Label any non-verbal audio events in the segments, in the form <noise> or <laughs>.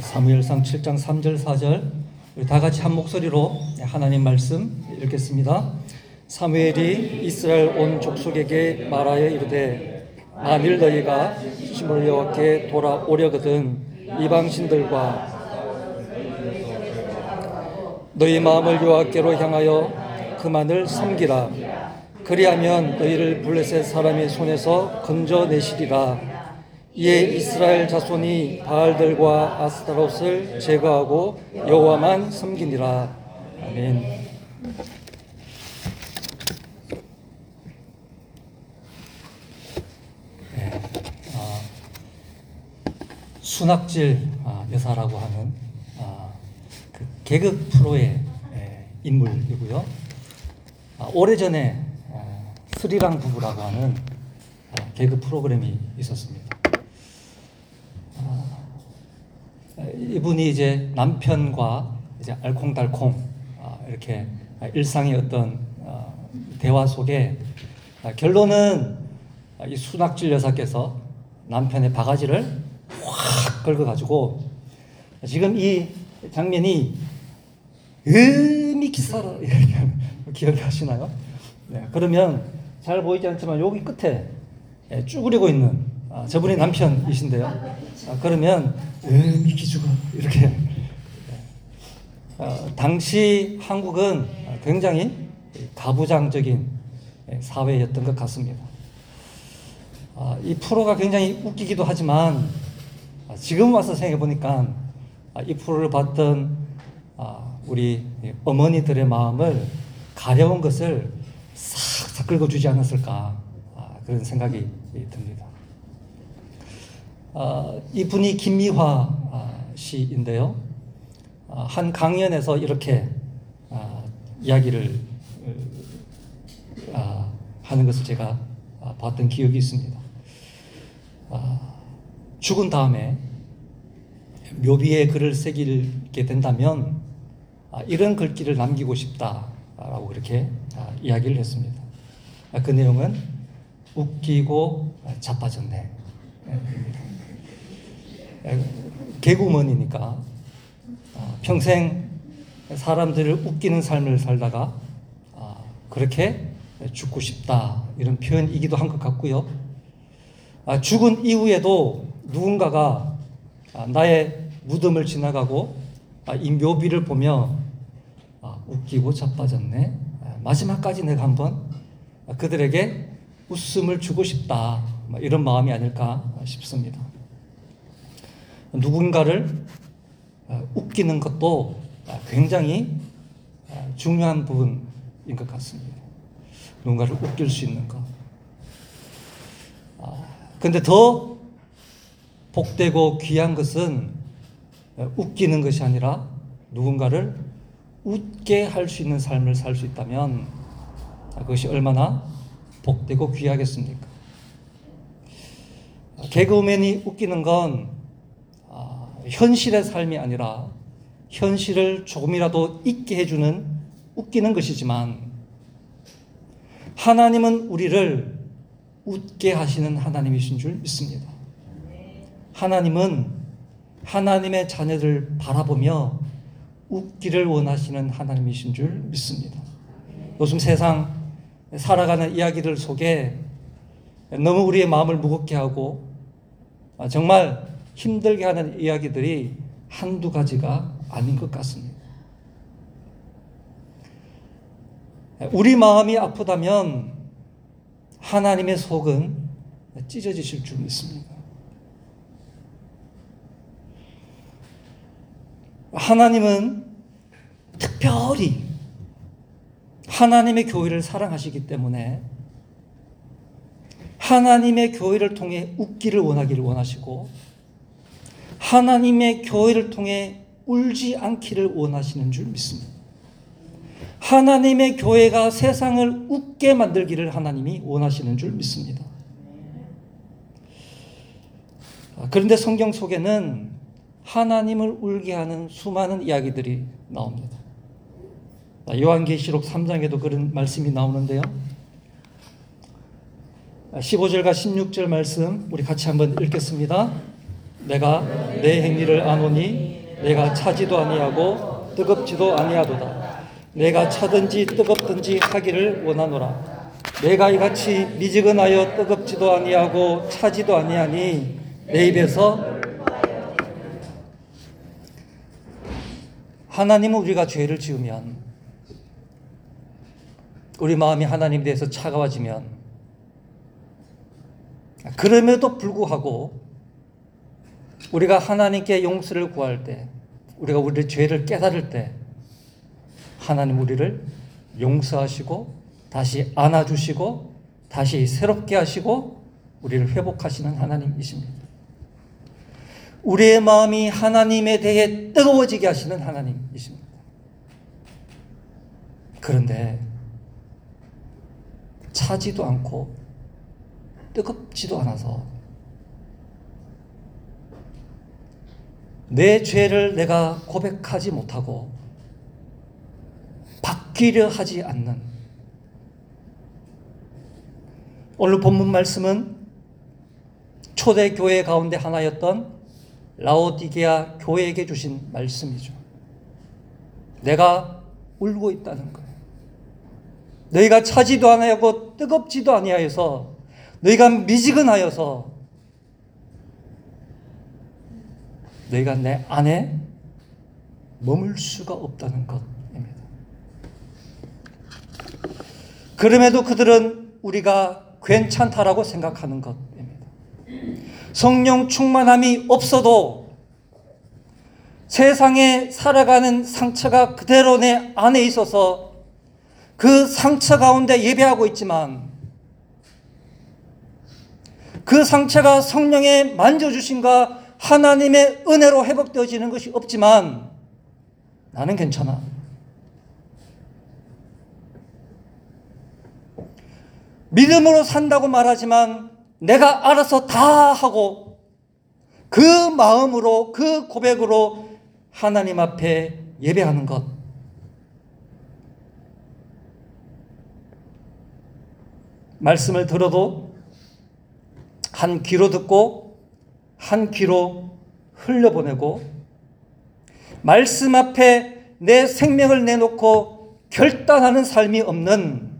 사무엘상 7장 3절 4절. 우리 다 같이 한 목소리로 하나님 말씀 읽겠습니다. 사무엘이 이스라엘 온 족속에게 말하여 이르되 만일 너희가 주심을 여호와께 돌아오려거든 이방신들과 너희 마음을 여호와께로 향하여 그만을 섬기라. 그리하면 너희를 블레셋 사람의 손에서 건져내시리라 이에 이스라엘 자손이 바알들과 아스타롯을 제거하고 여호와만 섬기니라 아멘. 네, 아, 순학질 아, 여사라고 하는 아, 그 개그 프로의 예, 인물이고요. 아, 오래전에 아, 스리랑 부부라고 하는 아, 개그 프로그램이 있었습니다. 이분이 이제 남편과 이제 알콩달콩 아, 이렇게 일상의 어떤 어, 대화 속에 아, 결론은 이 순학질 여사께서 남편의 바가지를 확 긁어가지고 지금 이 장면이 음이 기사라 <laughs> 기억하시나요? 네, 그러면 잘 보이지 않지만 여기 끝에 예, 쭈그리고 있는 아, 저분이 남편이신데요. 아, 그러면 음이 기주가 이렇게 어, 당시 한국은 굉장히 가부장적인 사회였던 것 같습니다. 아, 이 프로가 굉장히 웃기기도 하지만 아, 지금 와서 생각해 보니까 아, 이 프로를 봤던 아, 우리 어머니들의 마음을 가려운 것을 싹싹 긁어주지 않았을까 아, 그런 생각이 듭니다. 아, 이분이 김미화 아, 씨인데요. 아, 한 강연에서 이렇게 아, 이야기를 아, 하는 것을 제가 아, 봤던 기억이 있습니다. 아, 죽은 다음에 묘비에 글을 새기게 된다면 아, 이런 글귀를 남기고 싶다라고 그렇게 아, 이야기를 했습니다. 아, 그 내용은 웃기고 자빠졌네. 개구먼이니까 아, 평생 사람들을 웃기는 삶을 살다가 아, 그렇게 죽고 싶다 이런 표현이기도 한 것 같고요. 아, 죽은 이후에도 누군가가 나의 무덤을 지나가고 이 묘비를 보며 웃기고 자빠졌네. 마지막까지 내가 한번 그들에게 웃음을 주고 싶다 뭐 이런 마음이 아닐까 싶습니다. 누군가를 어, 웃기는 것도 굉장히 어, 중요한 부분인 것 같습니다. 누군가를 웃길 수 있는 것. 그런데 더 복되고 귀한 것은 어, 웃기는 것이 아니라 누군가를 웃게 할 수 있는 삶을 살 수 있다면 그것이 얼마나 복되고 귀하겠습니까? 개그우맨이 웃기는 건 현실의 삶이 아니라 현실을 조금이라도 잊게 해주는 웃기는 것이지만 하나님은 우리를 웃게 하시는 하나님이신 줄 믿습니다. 하나님은 하나님의 자녀들 바라보며 웃기를 원하시는 하나님이신 줄 믿습니다. 요즘 세상 살아가는 이야기들 속에 너무 우리의 마음을 무겁게 하고 정말 힘들게 하는 이야기들이 한두 가지가 아닌 것 같습니다. 우리 마음이 아프다면 하나님의 속은 찢어지실 줄 믿습니다. 하나님은 특별히 하나님의 교회를 사랑하시기 때문에 하나님의 교회를 통해 웃기를 원하기를 원하시고 하나님의 교회를 통해 울지 않기를 원하시는 줄 믿습니다. 하나님의 교회가 세상을 웃게 만들기를 하나님이 원하시는 줄 믿습니다. 그런데 성경 속에는 하나님을 울게 하는 수많은 이야기들이 나옵니다. 요한계시록 3장에도 그런 말씀이 나오는데요. 15절과 16절 말씀 우리 같이 한번 읽겠습니다. 내가 내 행위를 아노니 내가 차지도 아니하고 뜨겁지도 아니하도다. 내가 차든지 뜨겁든지 하기를 원하노라. 내가 이같이 미지근하여 뜨겁지도 아니하고 차지도 아니하니 내 입에서 하나님은 우리가 죄를 지으면 우리 마음이 하나님에 대해서 차가워지면 그럼에도 불구하고 우리가 하나님께 용서를 구할 때 우리가 우리의 죄를 깨달을 때 하나님 우리를 용서하시고 다시 안아주시고 다시 새롭게 하시고 우리를 회복하시는 하나님이십니다. 우리의 마음이 하나님에 대해 뜨거워지게 하시는 하나님이십니다. 그런데 차지도 않고 뜨겁지도 않아서 내 죄를 내가 고백하지 못하고 바뀌려 하지 않는 오늘 본문 말씀은 초대 교회 가운데 하나였던 라오디게아 교회에게 주신 말씀이죠. 내가 울고 있다는 거예요. 너희가 차지도 아니하고 뜨겁지도 아니하여서 너희가 미지근하여서 너희가 내 안에 머물 수가 없다는 것입니다. 그럼에도 그들은 우리가 괜찮다라고 생각하는 것입니다. 성령 충만함이 없어도 세상에 살아가는 상처가 그대로 내 안에 있어서 그 상처 가운데 예배하고 있지만 그 상처가 성령의 만져주신가 하나님의 은혜로 회복되어지는 것이 없지만 나는 괜찮아. 믿음으로 산다고 말하지만 내가 알아서 다 하고 그 마음으로 그 고백으로 하나님 앞에 예배하는 것. 말씀을 들어도 한 귀로 듣고 한 귀로 흘려보내고 말씀 앞에 내 생명을 내놓고 결단하는 삶이 없는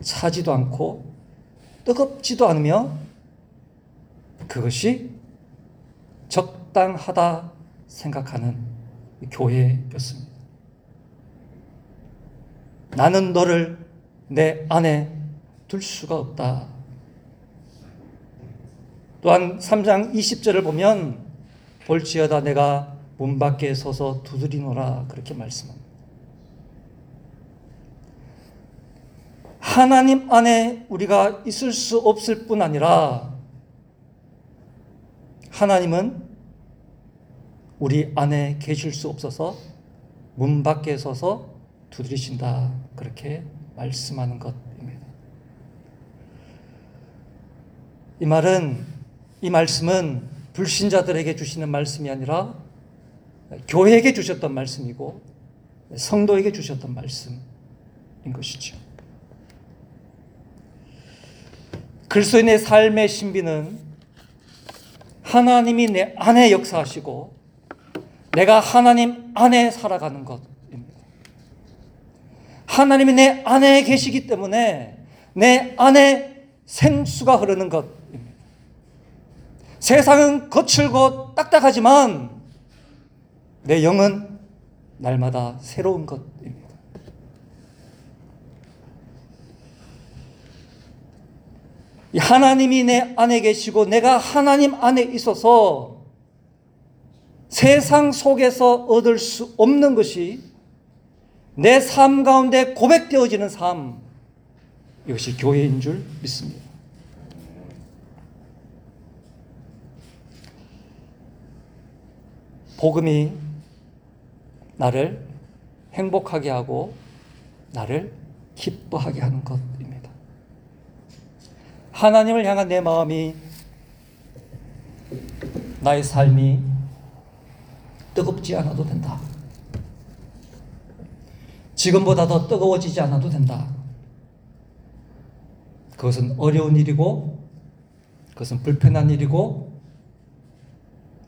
차지도 않고 뜨겁지도 않으며 그것이 적당하다 생각하는 교회였습니다. 나는 너를 내 안에 둘 수가 없다. 또한 3장 20절을 보면 볼지어다 내가 문 밖에 서서 두드리노라 그렇게 말씀합니다. 하나님 안에 우리가 있을 수 없을 뿐 아니라 하나님은 우리 안에 계실 수 없어서 문 밖에 서서 두드리신다 그렇게 말씀하는 것입니다. 이 말은 이 말씀은 불신자들에게 주시는 말씀이 아니라 교회에게 주셨던 말씀이고 성도에게 주셨던 말씀인 것이죠. 그리스도인의 삶의 신비는 하나님이 내 안에 역사하시고 내가 하나님 안에 살아가는 것입니다. 하나님이 내 안에 계시기 때문에 내 안에 생수가 흐르는 것입니다. 세상은 거칠고 딱딱하지만 내 영은 날마다 새로운 것입니다. 하나님이 내 안에 계시고 내가 하나님 안에 있어서 세상 속에서 얻을 수 없는 것이 내 삶 가운데 고백되어지는 삶, 이것이 교회인 줄 믿습니다. 복음이 나를 행복하게 하고 나를 기뻐하게 하는 것입니다. 하나님을 향한 내 마음이 나의 삶이 뜨겁지 않아도 된다. 지금보다 더 뜨거워지지 않아도 된다. 그것은 어려운 일이고, 그것은 불편한 일이고,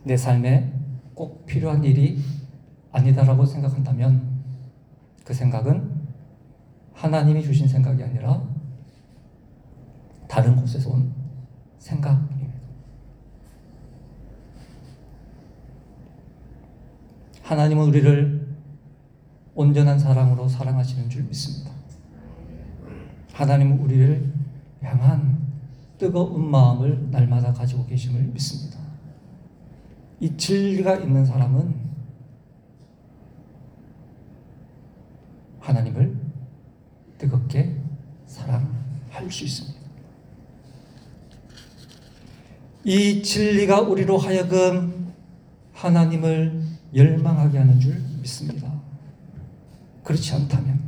내 삶에 꼭 필요한 일이 아니다라고 생각한다면 그 생각은 하나님이 주신 생각이 아니라 다른 곳에서 온 생각입니다. 하나님은 우리를 온전한 사랑으로 사랑하시는 줄 믿습니다. 하나님은 우리를 향한 뜨거운 마음을 날마다 가지고 계심을 믿습니다. 이 진리가 있는 사람은 하나님을 뜨겁게 사랑할 수 있습니다. 이 진리가 우리로 하여금 하나님을 열망하게 하는 줄 믿습니다. 그렇지 않다면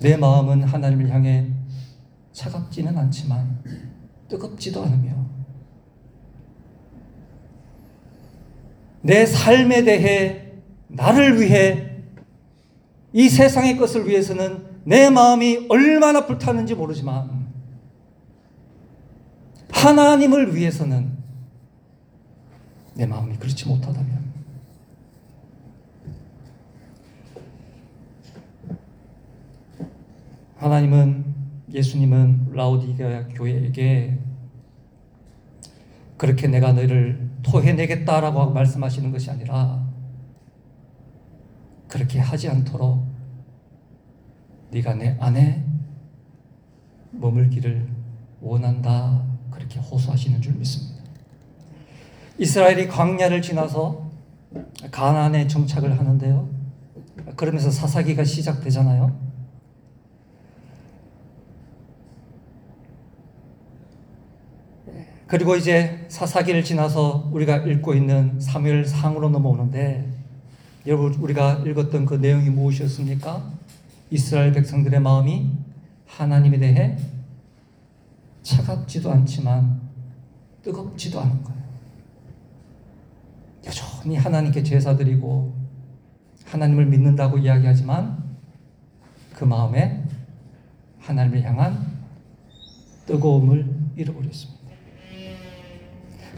내 마음은 하나님을 향해 차갑지는 않지만 뜨겁지도 않으며 내 삶에 대해 나를 위해 이 세상의 것을 위해서는 내 마음이 얼마나 불타는지 모르지만 하나님을 위해서는 내 마음이 그렇지 못하다면 하나님은 예수님은 라우디게아 교회에게 그렇게 내가 너희를 토해내겠다라고 말씀하시는 것이 아니라 그렇게 하지 않도록 네가 내 안에 머물기를 원한다 그렇게 호소하시는 줄 믿습니다. 이스라엘이 광야를 지나서 가나안에 정착을 하는데요. 그러면서 사사기가 시작되잖아요. 그리고 이제 사사기를 지나서 우리가 읽고 있는 사무엘 상으로 넘어오는데 여러분 우리가 읽었던 그 내용이 무엇이었습니까? 이스라엘 백성들의 마음이 하나님에 대해 차갑지도 않지만 뜨겁지도 않은 거예요. 여전히 하나님께 제사 드리고 하나님을 믿는다고 이야기하지만 그 마음에 하나님을 향한 뜨거움을 잃어버렸습니다.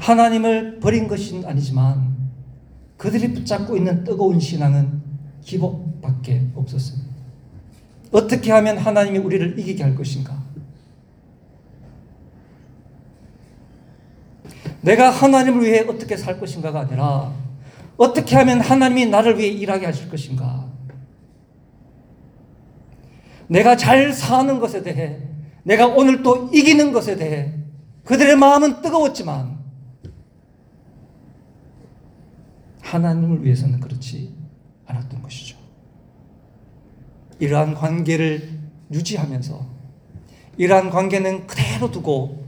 하나님을 버린 것은 아니지만 그들이 붙잡고 있는 뜨거운 신앙은 기복밖에 없었습니다. 어떻게 하면 하나님이 우리를 이기게 할 것인가? 내가 하나님을 위해 어떻게 살 것인가가 아니라 어떻게 하면 하나님이 나를 위해 일하게 하실 것인가? 내가 잘 사는 것에 대해 내가 오늘 또 이기는 것에 대해 그들의 마음은 뜨거웠지만 하나님을 위해서는 그렇지 않았던 것이죠. 이러한 관계를 유지하면서 이러한 관계는 그대로 두고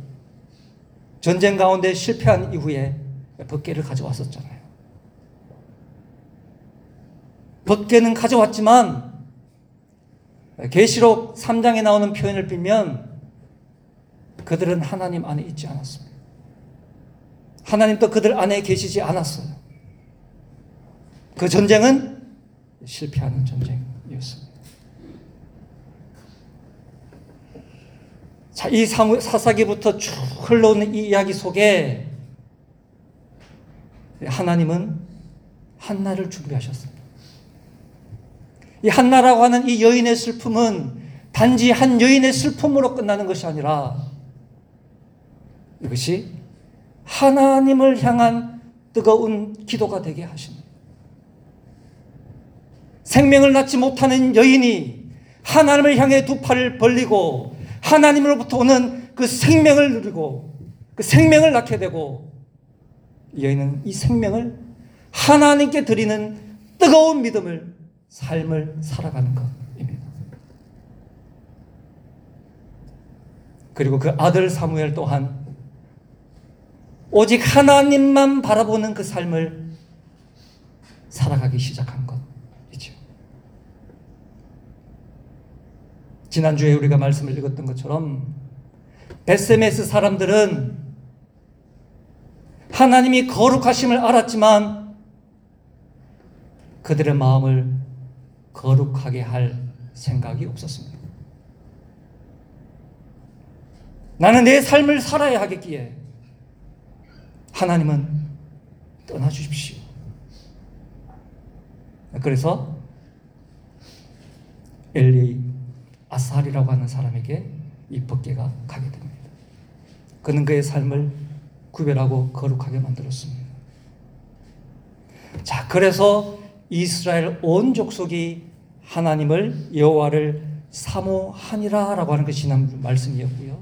전쟁 가운데 실패한 이후에 법계를 가져왔었잖아요. 법계는 가져왔지만 계시록 3장에 나오는 표현을 빌면 그들은 하나님 안에 있지 않았습니다. 하나님도 그들 안에 계시지 않았어요. 그 전쟁은 실패하는 전쟁이었습니다. 자, 이 사사기부터 쭉 흘러오는 이 이야기 속에 하나님은 한나를 준비하셨습니다. 이 한나라고 하는 이 여인의 슬픔은 단지 한 여인의 슬픔으로 끝나는 것이 아니라 이것이 하나님을 향한 뜨거운 기도가 되게 하십니다. 생명을 낳지 못하는 여인이 하나님을 향해 두 팔을 벌리고 하나님으로부터 오는 그 생명을 누리고 그 생명을 낳게 되고 여인은 이 생명을 하나님께 드리는 뜨거운 믿음을 삶을 살아가는 것입니다. 그리고 그 아들 사무엘 또한 오직 하나님만 바라보는 그 삶을 살아가기 시작한 것이죠. 지난주에 우리가 말씀을 읽었던 것처럼 베세메스 사람들은 하나님이 거룩하심을 알았지만 그들의 마음을 거룩하게 할 생각이 없었습니다. 나는 내 삶을 살아야 하겠기에 하나님은 떠나주십시오. 그래서 엘리 아살이라고 하는 사람에게 이 법계가 가게 됩니다. 그는 그의 삶을 구별하고 거룩하게 만들었습니다. 자, 그래서 이스라엘 온 족속이 하나님을 여호와를 사모하니라라고 하는 것이 지난 말씀이었고요.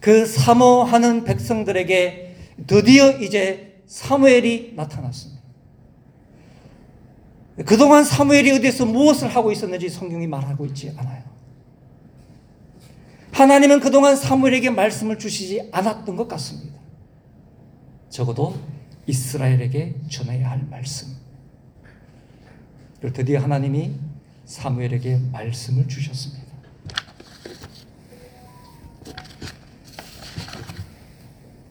그 사모하는 백성들에게 드디어 이제 사무엘이 나타났습니다. 그동안 사무엘이 어디서 무엇을 하고 있었는지 성경이 말하고 있지 않아요. 하나님은 그동안 사무엘에게 말씀을 주시지 않았던 것 같습니다. 적어도 이스라엘에게 전해야 할 말씀. 그리고 드디어 하나님이 사무엘에게 말씀을 주셨습니다.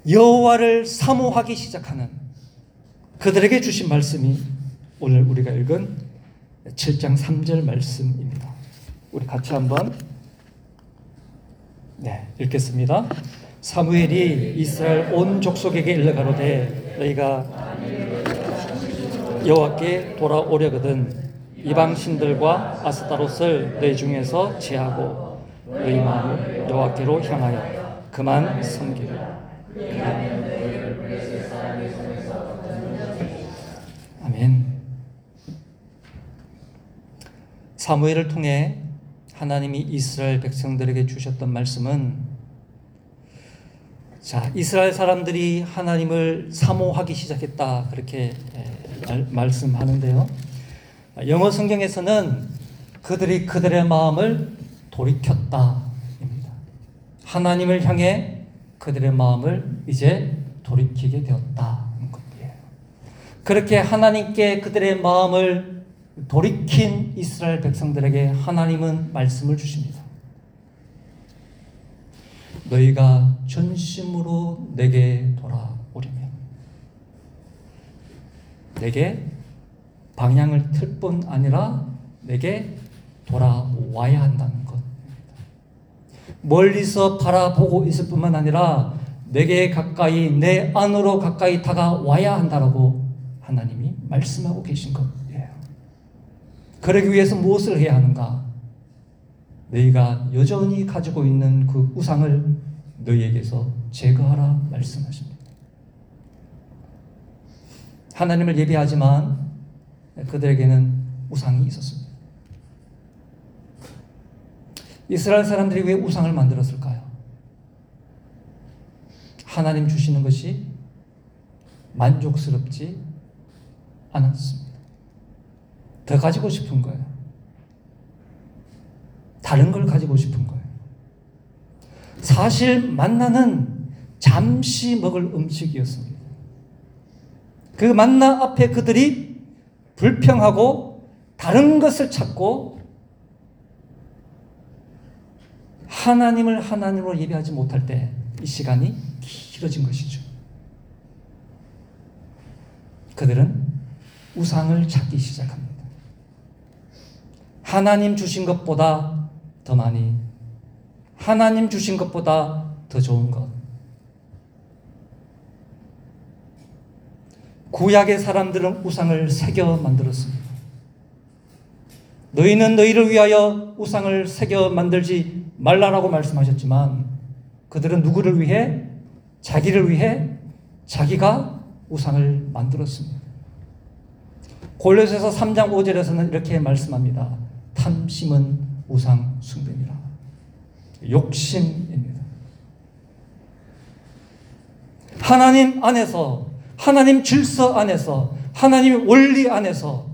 여호와를 사모하기 시작하는 그들에게 주신 말씀이 오늘 우리가 읽은 7장 3절 말씀입니다. 우리 같이 한번 네, 읽겠습니다. 사무엘이 이스라엘 온 족속에게 일러가로되 너희가 여호와께 돌아오려거든 이방 신들과 아스타롯을 너희 중에서 제하고 너희 마음을 여호와께로 향하여 그만 섬기라. 아멘. 사무엘을 통해 하나님이 이스라엘 백성들에게 주셨던 말씀은 자, 이스라엘 사람들이 하나님을 사모하기 시작했다. 그렇게 말, 말씀하는데요. 영어 성경에서는 그들이 그들의 마음을 돌이켰다 입니다. 하나님을 향해 그들의 마음을 이제 돌이키게 것이에요. 그렇게 하나님께 그들의 마음을 돌이킨 이스라엘 백성들에게 하나님은 말씀을 주십니다. 너희가 전심으로 내게 돌아오려면 내게 방향을 틀 뿐 아니라 내게 돌아와야 한다는 것. 멀리서 바라보고 있을 뿐만 아니라 내게 가까이 내 안으로 가까이 다가와야 한다라고 하나님이 말씀하고 계신 것이에요. 그러기 위해서 무엇을 해야 하는가? 너희가 여전히 가지고 있는 그 우상을 너희에게서 제거하라 말씀하십니다. 하나님을 예배하지만 그들에게는 우상이 있었습니다. 이스라엘 사람들이 왜 우상을 만들었을까요? 하나님 주시는 것이 만족스럽지 않았습니다. 더 가지고 싶은 거예요. 다른 걸 가지고 싶은 거예요. 사실 만나는 잠시 먹을 음식이었습니다. 그 만나 앞에 그들이 불평하고 다른 것을 찾고 하나님을 하나님으로 예배하지 못할 때 이 시간이 길어진 것이죠. 그들은 우상을 찾기 시작합니다. 하나님 주신 것보다 더 많이, 하나님 주신 것보다 더 좋은 것. 구약의 사람들은 우상을 새겨 만들었습니다. 너희는 너희를 위하여 우상을 새겨 만들지 말라라고 말씀하셨지만 그들은 누구를 위해? 자기를 위해 자기가 우상을 만들었습니다. 골로새서 3장 5절에서는 이렇게 말씀합니다. 탐심은 우상 숭배니라. 욕심입니다. 하나님 안에서 하나님 질서 안에서 하나님의 원리 안에서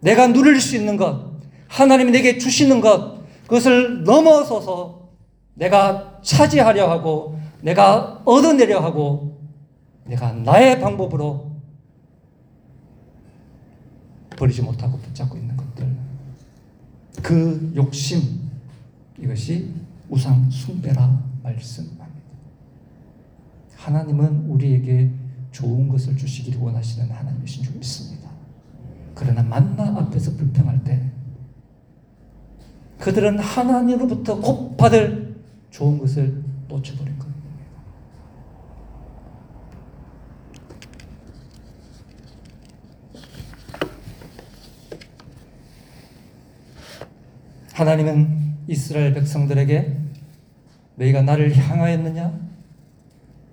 내가 누릴 수 있는 것, 하나님이 내게 주시는 것, 그것을 넘어서서 내가 차지하려 하고, 내가 얻어내려 하고, 내가 나의 방법으로 버리지 못하고 붙잡고 있는 것들. 그 욕심, 이것이 우상 숭배라 말씀합니다. 하나님은 우리에게 좋은 것을 주시기를 원하시는 하나님이신 줄 믿습니다. 그러나 만나 앞에서 불평할 때 그들은 하나님으로부터 곧 받을 좋은 것을 놓쳐버린 겁니다. 하나님은 이스라엘 백성들에게 너희가 나를 향하였느냐?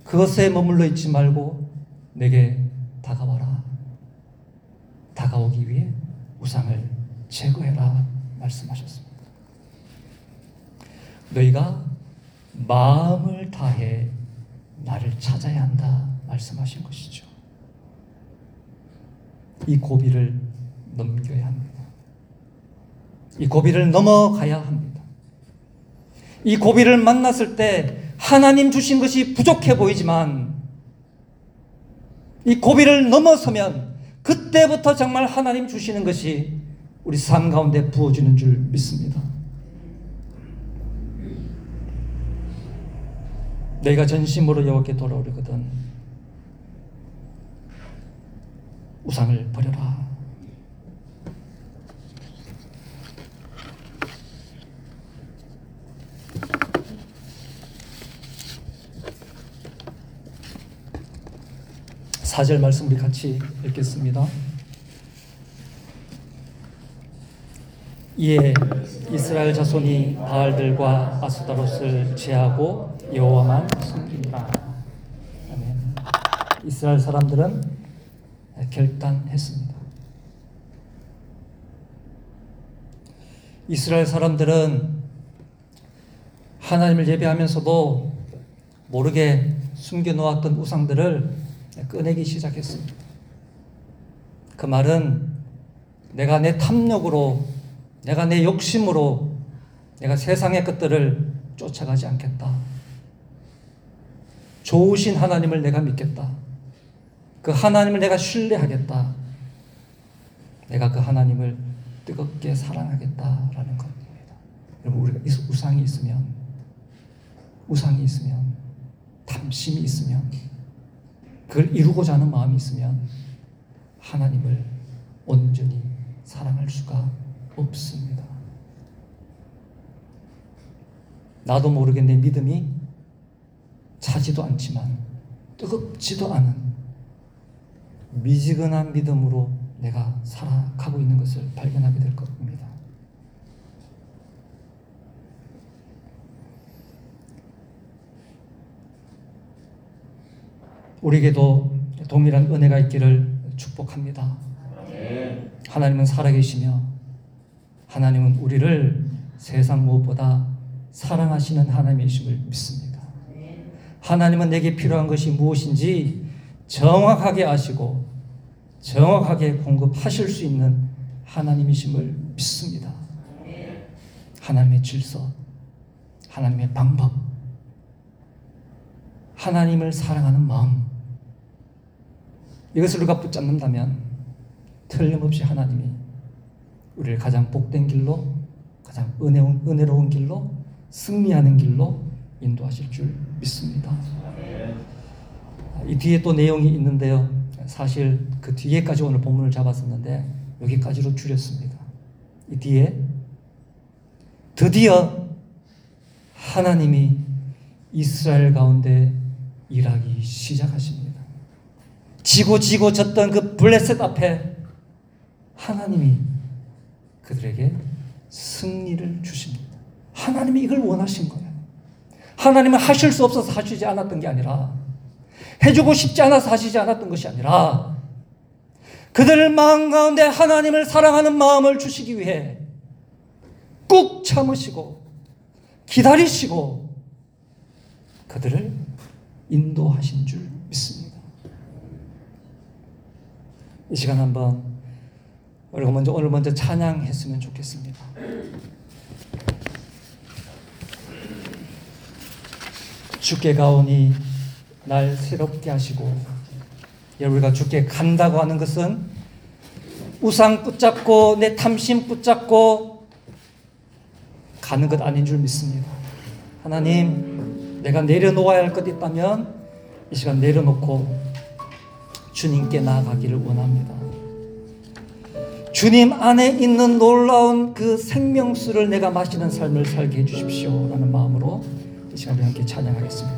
그것에 머물러 있지 말고 내게 다가와라. 다가오기 위해 우상을 제거해라 말씀하셨습니다. 너희가 마음을 다해 나를 찾아야 한다 말씀하신 것이죠. 이 고비를 넘겨야 합니다. 이 고비를 넘어가야 합니다. 이 고비를 만났을 때 하나님 주신 것이 부족해 보이지만 이 고비를 넘어서면 그때부터 정말 하나님 주시는 것이 우리 삶 가운데 부어주는 줄 믿습니다. 내가 전심으로 여호와께 돌아오려거든 우상을 버려라. 사절 말씀 우리 같이 읽겠습니다. 이에 이스라엘 자손이 바알들과 아스타롯을 제하고 여호와만. 아멘. 이스라엘 사람들은 결단했습니다. 이스라엘 사람들은 하나님을 예배하면서도 모르게 숨겨놓았던 우상들을 꺼내기 시작했습니다. 그 말은 내가 내 탐욕으로, 내가 내 욕심으로, 내가 세상의 것들을 쫓아가지 않겠다. 좋으신 하나님을 내가 믿겠다. 그 하나님을 내가 신뢰하겠다. 내가 그 하나님을 뜨겁게 사랑하겠다라는 겁니다. 여러분 우리가 우상이 있으면 우상이 있으면 탐심이 있으면 그걸 이루고자 하는 마음이 있으면 하나님을 온전히 사랑할 수가 없습니다. 나도 모르게 내 믿음이 차지도 않지만 뜨겁지도 않은 미지근한 믿음으로 내가 살아가고 있는 것을 발견하게 될 겁니다. 우리에게도 동일한 은혜가 있기를 축복합니다. 하나님은 살아계시며 하나님은 우리를 세상 무엇보다 사랑하시는 하나님이심을 믿습니다. 하나님은 내게 필요한 것이 무엇인지 정확하게 아시고 정확하게 공급하실 수 있는 하나님이심을 믿습니다. 하나님의 질서, 하나님의 방법, 하나님을 사랑하는 마음, 이것을 우리가 붙잡는다면 틀림없이 하나님이 우리를 가장 복된 길로, 가장 은혜로운, 은혜로운 길로, 승리하는 길로 인도하실 줄 믿습니다. 이 뒤에 또 내용이 있는데요. 사실 그 뒤에까지 오늘 본문을 잡았었는데 여기까지로 줄였습니다. 이 뒤에 드디어 하나님이 이스라엘 가운데 일하기 시작하십니다. 지고 지고 졌던 그 블레셋 앞에 하나님이 그들에게 승리를 주십니다. 하나님이 이걸 원하신 거예요. 하나님은 하실 수 없어서 하시지 않았던 게 아니라 해주고 싶지 않아서 하시지 않았던 것이 아니라 그들 마음 가운데 하나님을 사랑하는 마음을 주시기 위해 꾹 참으시고 기다리시고 그들을 인도하신 줄 믿습니다. 이 시간 한번 우리가 먼저 오늘 먼저 찬양했으면 좋겠습니다. 주께 가오니 날 새롭게 하시고 우리가 주께 간다고 하는 것은 우상 붙잡고 내 탐심 붙잡고 가는 것 아닌 줄 믿습니다. 하나님, 내가 내려놓아야 할 것 있다면 이 시간 내려놓고 주님께 나아가기를 원합니다. 주님 안에 있는 놀라운 그 생명수를 내가 마시는 삶을 살게 해주십시오. 라는 마음으로 이 시간 함께 찬양하겠습니다.